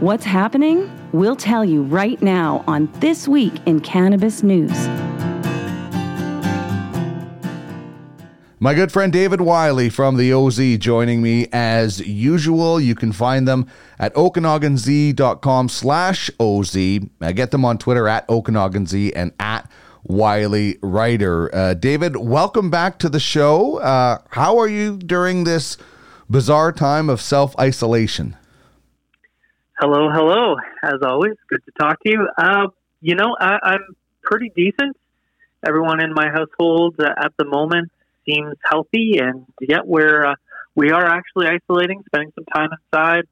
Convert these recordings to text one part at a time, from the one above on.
What's happening? We'll tell you right now on This Week in Cannabis News. My good friend David Wylie from the OZ joining me as usual. You can find them at okanaganz.com slash OZ. Uh, get them on Twitter at okanaganz and at Wylie Writer. Uh, David, welcome back to the show. Uh, how are you during this bizarre time of self isolation? Hello, hello. As always, good to talk to you. Uh, you know, I, I'm pretty decent. Everyone in my household uh, at the moment seems healthy, and yet we're uh, we are actually isolating, spending some time inside,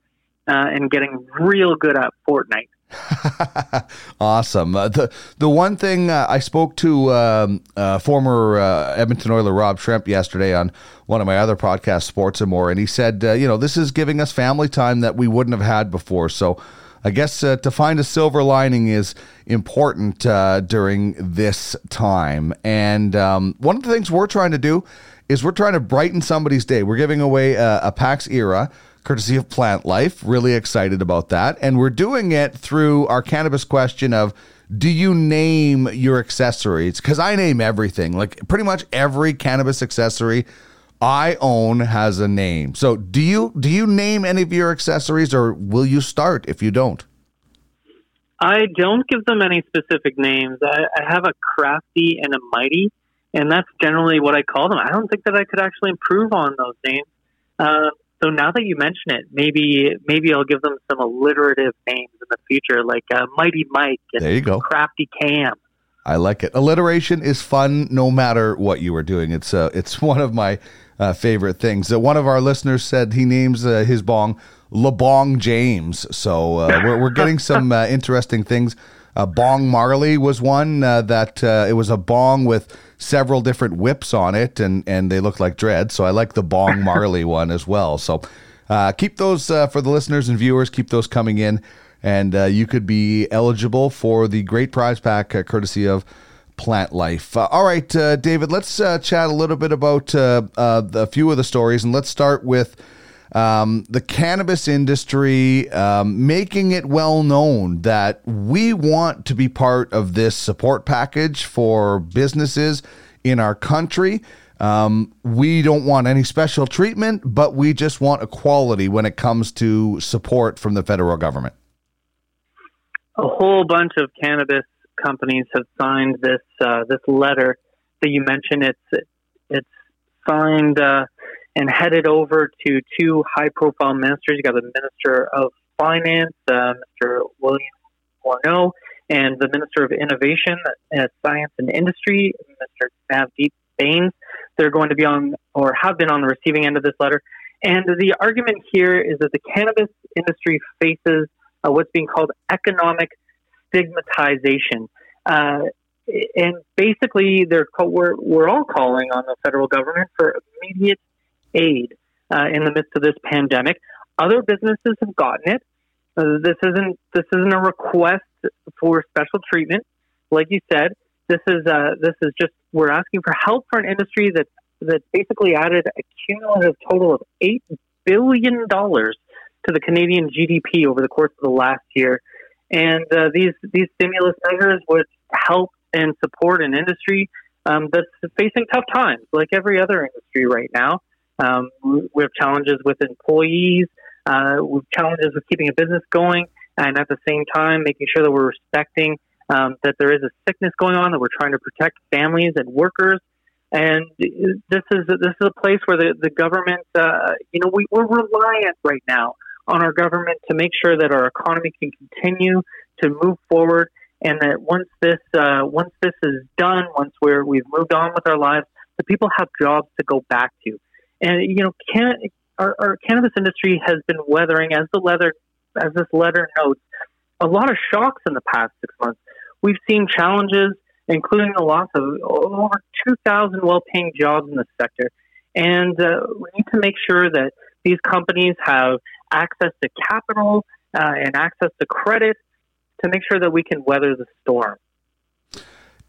uh, and getting real good at Fortnite. awesome. Uh, the the one thing uh, I spoke to um, uh, former uh, Edmonton Oiler Rob Schremp yesterday on one of my other podcasts, Sports and More, and he said, uh, you know, this is giving us family time that we wouldn't have had before. So. I guess uh, to find a silver lining is important during this time. And um, one of the things we're trying to do is we're trying to brighten somebody's day. We're giving away a PAX era courtesy of Plant Life. Really excited about that. And we're doing it through our cannabis question of do you name your accessories? Because I name everything. Like pretty much every cannabis accessory I own has a name. So do you do you name any of your accessories or will you start if you don't? I don't give them any specific names. I, I have a crafty and a mighty, and that's generally what I call them. I don't think that I could actually improve on those names. Uh, so now that you mention it, maybe maybe I'll give them some alliterative names in the future, like uh, Mighty Mike and there you go. Crafty Cam. I like it. Alliteration is fun, no matter what you are doing. It's uh, it's one of my uh, favorite things. Uh, one of our listeners said he names uh, his bong LeBong James. So uh, we're we're getting some uh, interesting things. Uh, bong Marley was one uh, that uh, it was a bong with several different whips on it, and and they look like dread. So I like the Bong Marley one as well. So uh, keep those uh, for the listeners and viewers. Keep those coming in, and uh, you could be eligible for the great prize pack uh, courtesy of. Plant Life. Uh, all right, David, let's chat a little bit about a few of the stories, and let's start with um, the cannabis industry um, making it well known that we want to be part of this support package for businesses in our country. Um, we don't want any special treatment, but we just want equality when it comes to support from the federal government. A whole bunch of cannabis companies have signed this uh, this letter that you mentioned. It's it's signed. Uh, and headed over to two high profile ministers. You got the Minister of Finance, uh, Mr. William Morneau, and the Minister of Innovation, uh, Science and Industry, Mr. Navdeep Bains. They're going to be on or have been on the receiving end of this letter. And the argument here is that the cannabis industry faces uh, what's being called economic stigmatization. Uh, and basically, they're we're, we're all calling on the federal government for immediate aid uh, in the midst of this pandemic. Other businesses have gotten it. Uh, this isn't this isn't a request for special treatment, like you said. This is uh, this is just we're asking for help for an industry that that basically added a cumulative total of eight billion dollars to the Canadian GDP over the course of the last year. And uh, these these stimulus measures would help and support an industry um, that's facing tough times, like every other industry right now. Um, we have challenges with employees. Uh, we have challenges with keeping a business going, and at the same time, making sure that we're respecting um, that there is a sickness going on, that we're trying to protect families and workers. And this is this is a place where the the government, uh, you know, we, we're reliant right now on our government to make sure that our economy can continue to move forward, and that once this uh, once this is done, once we're we've moved on with our lives, the people have jobs to go back to. And you know, can, our, our cannabis industry has been weathering, as the leather, as this letter notes, a lot of shocks in the past six months. We've seen challenges, including the loss of over 2,000 well-paying jobs in the sector, and uh, we need to make sure that these companies have access to capital uh, and access to credit to make sure that we can weather the storm.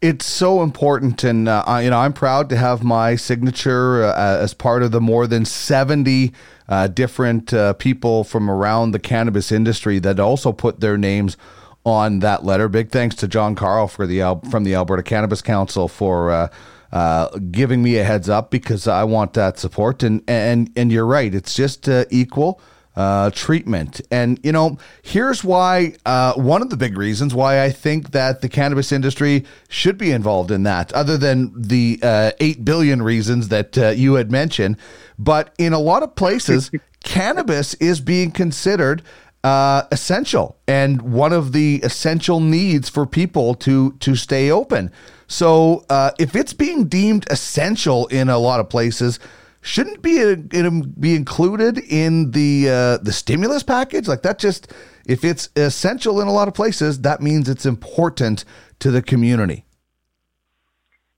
It's so important, and uh, I, you know I'm proud to have my signature uh, as part of the more than seventy uh, different uh, people from around the cannabis industry that also put their names on that letter. Big thanks to John Carl for the from the Alberta Cannabis Council for uh, uh, giving me a heads up because I want that support. And and and you're right, it's just equal uh, treatment. And, you know, here's why uh, one of the big reasons why I think that the cannabis industry should be involved in that, other than the uh, 8 billion reasons that uh, you had mentioned. But in a lot of places, cannabis is being considered uh, essential and one of the essential needs for people to to stay open. So uh, if it's being deemed essential in a lot of places, shouldn't be be included in the uh, the stimulus package? Like that just if it's essential in a lot of places that means it's important to the community.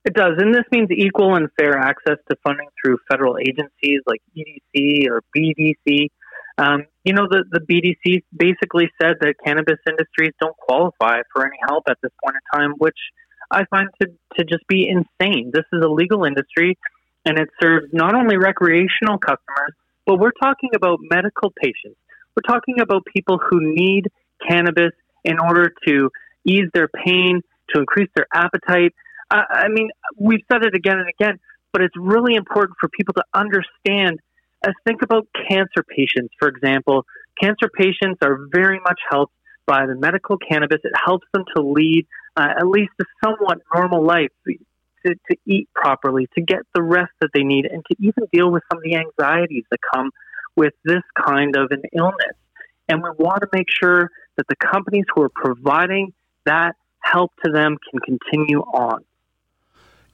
It does and this means equal and fair access to funding through federal agencies like edc or bdc um, you know the, the bdc basically said that cannabis industries don't qualify for any help at this point in time which i find to, to just be insane. This is a legal industry and it serves not only recreational customers, but we're talking about medical patients. We're talking about people who need cannabis in order to ease their pain, to increase their appetite. I mean, we've said it again and again, but it's really important for people to understand. As think about cancer patients, for example, cancer patients are very much helped by the medical cannabis. It helps them to lead uh, at least a somewhat normal life to, to eat properly, to get the rest that they need, and to even deal with some of the anxieties that come with this kind of an illness. And we want to make sure that the companies who are providing that help to them can continue on.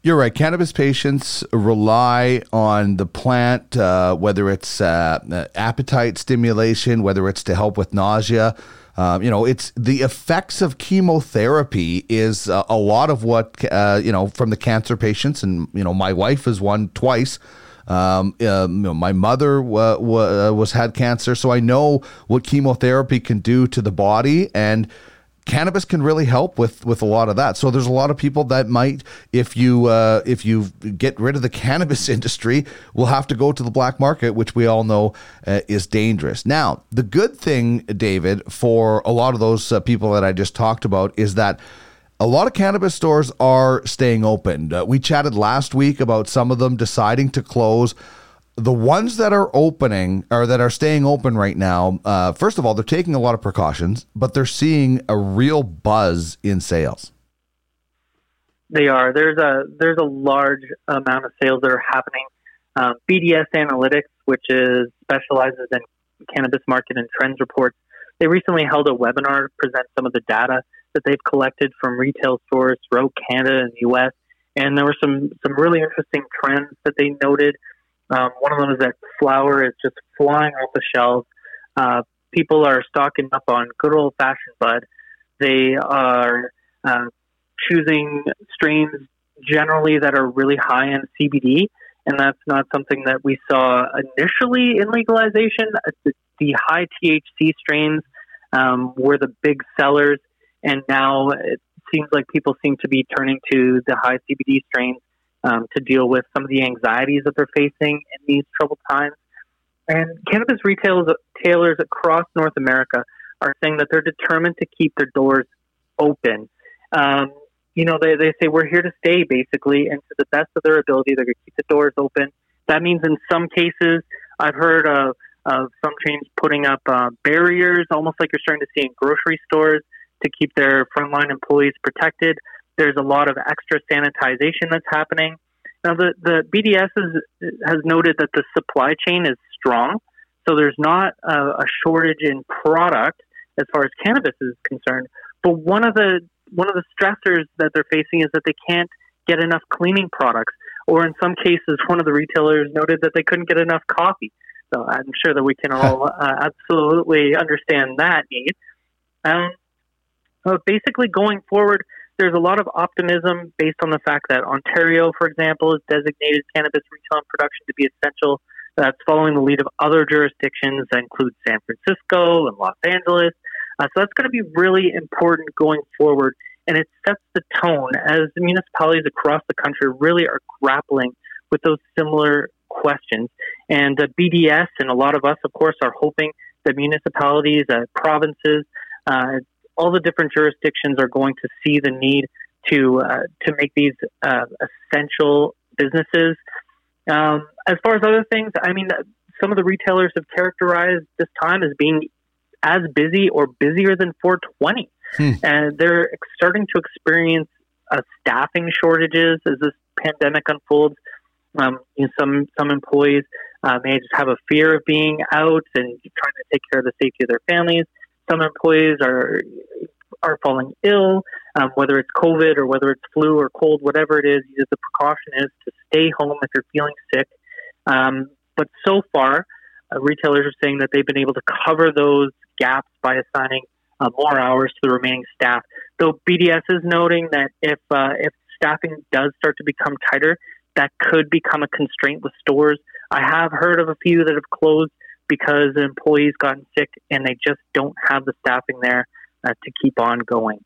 You're right. Cannabis patients rely on the plant, uh, whether it's uh, appetite stimulation, whether it's to help with nausea, um, you know, it's the effects of chemotherapy is uh, a lot of what uh, you know from the cancer patients, and you know, my wife is one twice. Um, uh, you know, my mother w- was had cancer, so I know what chemotherapy can do to the body, and cannabis can really help with with a lot of that. So there's a lot of people that might, if you uh, if you get rid of the cannabis industry, will have to go to the black market, which we all know uh, is dangerous. Now, the good thing, David, for a lot of those uh, people that I just talked about is that. A lot of cannabis stores are staying open. Uh, we chatted last week about some of them deciding to close the ones that are opening or that are staying open right now, uh, first of all, they're taking a lot of precautions, but they're seeing a real buzz in sales. They are. There's a there's a large amount of sales that are happening. Um, BDS Analytics, which is specializes in cannabis market and trends reports, they recently held a webinar to present some of the data that they've collected from retail stores throughout Canada and the U.S. And there were some some really interesting trends that they noted. Um, one of them is that flower is just flying off the shelves. Uh, people are stocking up on good old fashioned bud. They are uh, choosing strains generally that are really high in CBD, and that's not something that we saw initially in legalization. The, the high THC strains um, were the big sellers, and now it seems like people seem to be turning to the high CBD strains um, to deal with some of the anxieties that they're facing in these troubled times. And cannabis retailers, across North America are saying that they're determined to keep their doors open. Um, you know, they, they say we're here to stay, basically, and to the best of their ability, they're going to keep the doors open. That means in some cases, I've heard of, of some chains putting up uh, barriers, almost like you're starting to see in grocery stores, to keep their frontline employees protected. There's a lot of extra sanitization that's happening. Now, the, the BDS is, has noted that the supply chain is strong, so there's not a, a shortage in product as far as cannabis is concerned. But one of the one of the stressors that they're facing is that they can't get enough cleaning products, or in some cases, one of the retailers noted that they couldn't get enough coffee. So I'm sure that we can all uh, absolutely understand that need. Um, so basically, going forward, there's a lot of optimism based on the fact that Ontario, for example, has designated cannabis retail and production to be essential. That's following the lead of other jurisdictions that include San Francisco and Los Angeles. Uh, so that's going to be really important going forward. and it sets the tone as municipalities across the country really are grappling with those similar questions. And uh, BDS and a lot of us, of course, are hoping that municipalities, uh, provinces, uh, all the different jurisdictions are going to see the need to uh, to make these uh, essential businesses. Um, as far as other things, I mean, some of the retailers have characterized this time as being as busy or busier than 420. Hmm. And they're starting to experience uh, staffing shortages as this pandemic unfolds. Um, you know, some some employees uh, may just have a fear of being out and trying to take care of the safety of their families. Some employees are are falling ill, um, whether it's COVID or whether it's flu or cold, whatever it is. The precaution is to stay home if you're feeling sick. Um, but so far, uh, retailers are saying that they've been able to cover those gaps by assigning uh, more hours to the remaining staff. Though BDS is noting that if uh, if staffing does start to become tighter, that could become a constraint with stores. I have heard of a few that have closed because employees gotten sick and they just don't have the staffing there uh, to keep on going.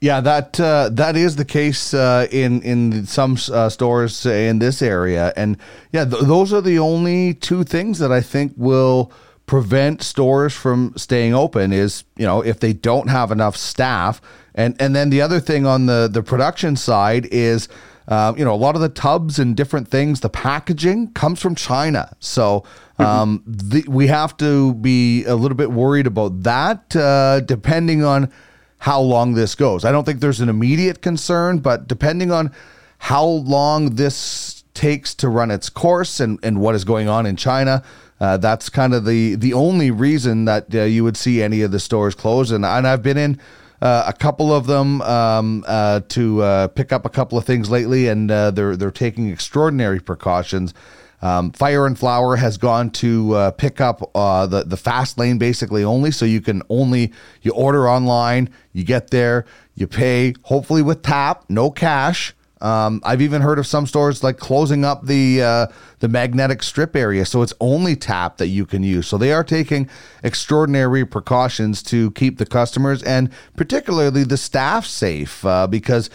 Yeah, that uh, that is the case uh, in in some uh, stores in this area, and yeah, th- those are the only two things that I think will prevent stores from staying open. Is you know if they don't have enough staff, and and then the other thing on the the production side is. Uh, you know, a lot of the tubs and different things, the packaging comes from China. So um, the, we have to be a little bit worried about that, uh, depending on how long this goes. I don't think there's an immediate concern, but depending on how long this takes to run its course and, and what is going on in China, uh, that's kind of the the only reason that uh, you would see any of the stores close. And, and I've been in uh, a couple of them um, uh, to uh, pick up a couple of things lately, and uh, they're they're taking extraordinary precautions um, Fire and Flower has gone to uh, pick up uh, the the fast lane basically only, so you can only you order online, you get there, you pay, hopefully with tap, no cash. Um, I've even heard of some stores like closing up the uh, the magnetic strip area, so it's only tap that you can use. So they are taking extraordinary precautions to keep the customers and particularly the staff safe uh, because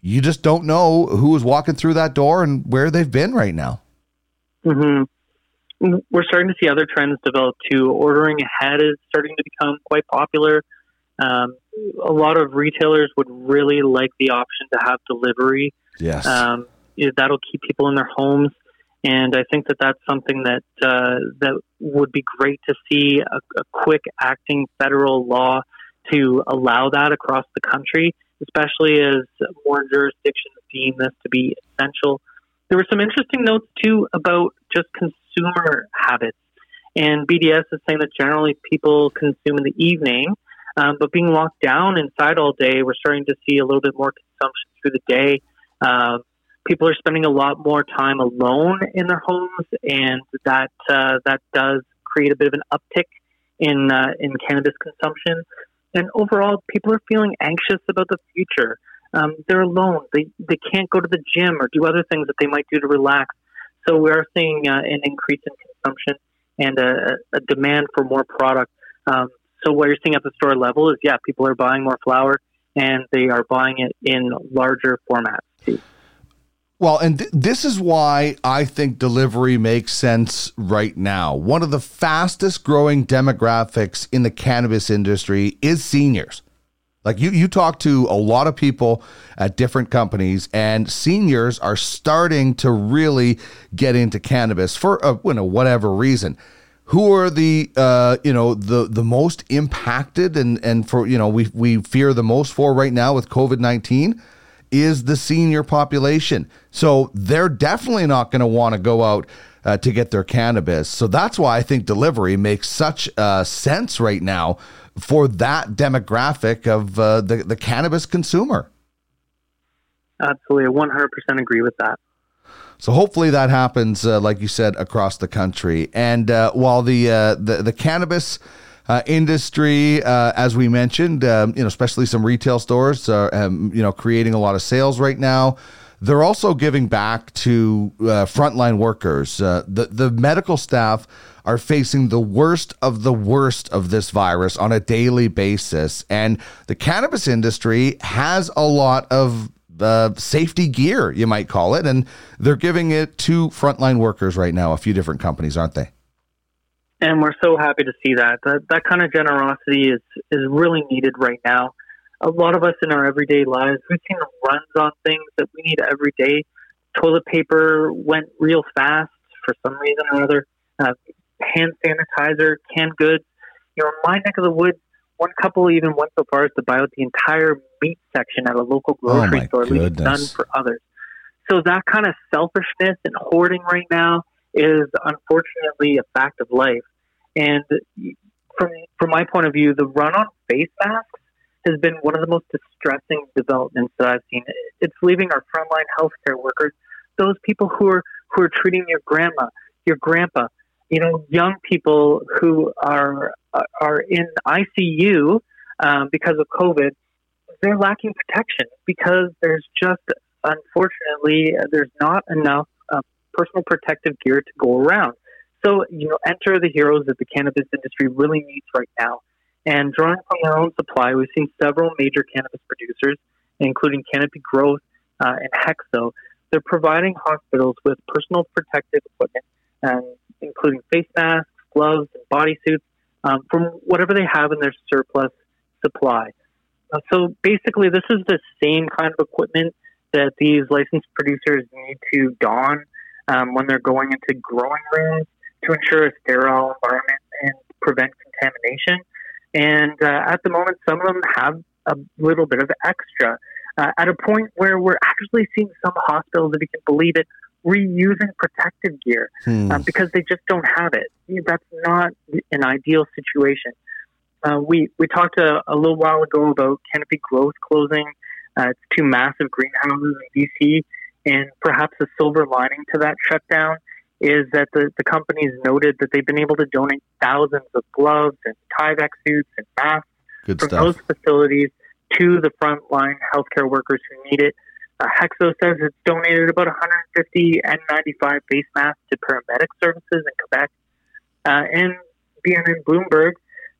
you just don't know who is walking through that door and where they've been right now. Mm-hmm. We're starting to see other trends develop too. Ordering ahead is starting to become quite popular. Um, a lot of retailers would really like the option to have delivery. Yes. Um, that'll keep people in their homes. And I think that that's something that uh, that would be great to see a, a, quick acting federal law to allow that across the country, especially as more jurisdictions deem this to be essential there were some interesting notes too about just consumer habits. And BDS is saying that generally people consume in the evening, um, but being locked down inside all day, we're starting to see a little bit more consumption through the day. Uh, people are spending a lot more time alone in their homes, and that uh, that does create a bit of an uptick in uh, in cannabis consumption. And overall, people are feeling anxious about the future. Um, they're alone. They they can't go to the gym or do other things that they might do to relax. So we are seeing uh, an increase in consumption and a, a demand for more product. Um, so what you're seeing at the store level is, yeah, people are buying more flower and they are buying it in larger formats. Well, and th- this is why I think delivery makes sense right now. One of the fastest growing demographics in the cannabis industry is seniors. Like you, you talk to a lot of people at different companies, and seniors are starting to really get into cannabis for uh, you know whatever reason. Who are the uh, you know the the most impacted and and for you know we we fear the most for right now with COVID nineteen is the senior population. So they're definitely not going to want to go out uh, to get their cannabis. So that's why I think delivery makes such uh, sense right now for that demographic of uh, the the cannabis consumer. Absolutely, I one hundred percent agree with that. So hopefully that happens, uh, like you said, across the country. And uh, while the, uh, the the cannabis uh, industry, uh, as we mentioned, um, you know, especially some retail stores, um, you know, creating a lot of sales right now. They're also giving back to uh, frontline workers. Uh, the the medical staff are facing the worst of the worst of this virus on a daily basis. And the cannabis industry has a lot of uh, safety gear, you might call it, and they're giving it to frontline workers right now, a few different companies, aren't they? And we're so happy to see that. That, that kind of generosity is, is really needed right now. A lot of us in our everyday lives, we've seen runs on things that we need every day. Toilet paper went real fast for some reason or other. Uh, hand sanitizer, canned goods. You know, in my neck of the woods, one couple even went so far as to buy out the entire meat section at a local grocery oh store, leaving none for others. So that kind of selfishness and hoarding right now is unfortunately a fact of life. And from from my point of view, the run on face masks has been one of the most distressing developments that I've seen. It's leaving our frontline healthcare workers, those people who are who are treating your grandma, your grandpa, you know, young people who are are in ICU um, because of COVID, they're lacking protection because there's just unfortunately there's not enough personal protective gear to go around. So you know, enter the heroes that the cannabis industry really needs right now. And drawing from their own supply, we've seen several major cannabis producers, including Canopy Growth uh, and Hexo. They're providing hospitals with personal protective equipment, um, including face masks, gloves, and bodysuits um, from whatever they have in their surplus supply. Uh, so basically, this is the same kind of equipment that these licensed producers need to don um, when they're going into growing rooms to ensure a sterile environment and prevent contamination. And uh, at the moment, some of them have a little bit of extra. Uh, at a point where we're actually seeing some hospitals, if you can believe it, reusing protective gear hmm. um, because they just don't have it. That's not an ideal situation. Uh, we we talked a, a, little while ago about Canopy Growth closing uh, its two massive greenhouses in BC, and perhaps a silver lining to that shutdown is that the, the companies noted that they've been able to donate thousands of gloves and Tyvek suits and masks Good from stuff. those facilities to the frontline healthcare workers who need it. Uh, Hexo says it's donated about 150 N95 face masks to paramedic services in Quebec. Uh, and BNN Bloomberg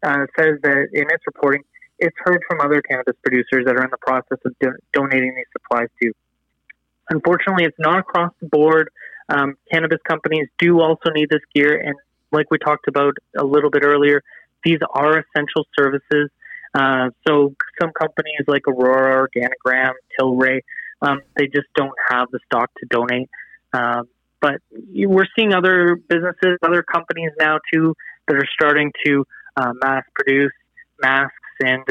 uh, says that in its reporting, it's heard from other cannabis producers that are in the process of do- donating these supplies to. Unfortunately, it's not across the board. Um, cannabis companies do also need this gear, and like we talked about a little bit earlier, these are essential services. Uh, so some companies like Aurora, Organigram, Tilray, um, they just don't have the stock to donate. Um, but we're seeing other businesses, other companies now too, that are starting to uh, mass produce masks and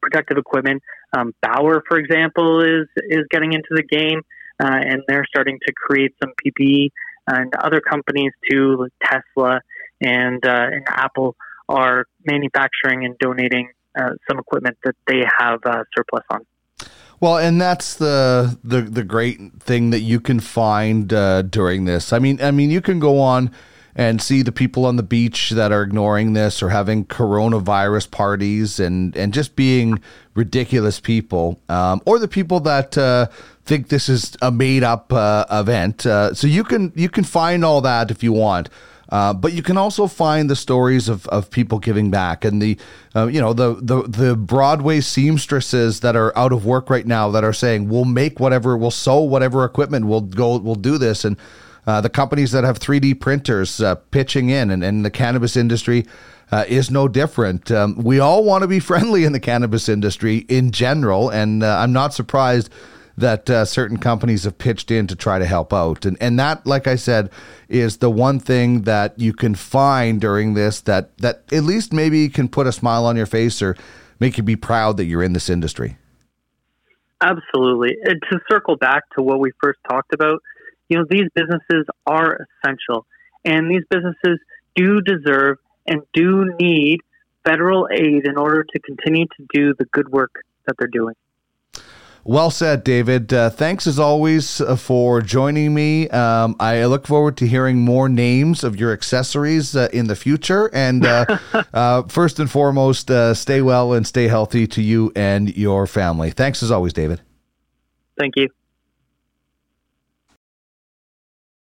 protective equipment. Um, Bauer, for example, is is getting into the game, uh, and they're starting to create some PPE. And other companies too, like Tesla and uh, and Apple, are manufacturing and donating uh, some equipment that they have uh, surplus on. Well, and that's the the the great thing that you can find uh, during this. I mean, I mean, you can go on and see the people on the beach that are ignoring this or having coronavirus parties and and just being ridiculous people, um, or the people that uh, think this is a made up uh, event. Uh, so you can you can find all that if you want. Uh, but you can also find the stories of, of people giving back and the uh, you know the, the the Broadway seamstresses that are out of work right now that are saying we'll make whatever we'll sew whatever equipment we'll go we'll do this and uh, the companies that have 3D printers uh, pitching in and, and the cannabis industry uh, is no different. Um, we all want to be friendly in the cannabis industry in general, and uh, I'm not surprised that uh, certain companies have pitched in to try to help out. And and that, like I said, is the one thing that you can find during this that that at least maybe can put a smile on your face or make you be proud that you're in this industry. Absolutely. And to circle back to what we first talked about, you know, these businesses are essential, and these businesses do deserve and do need federal aid in order to continue to do the good work that they're doing. Well said, David. Uh, thanks as always uh, for joining me. Um, I look forward to hearing more names of your accessories uh, in the future. And uh, uh, first and foremost, uh, stay well and stay healthy to you and your family. Thanks as always, David. Thank you.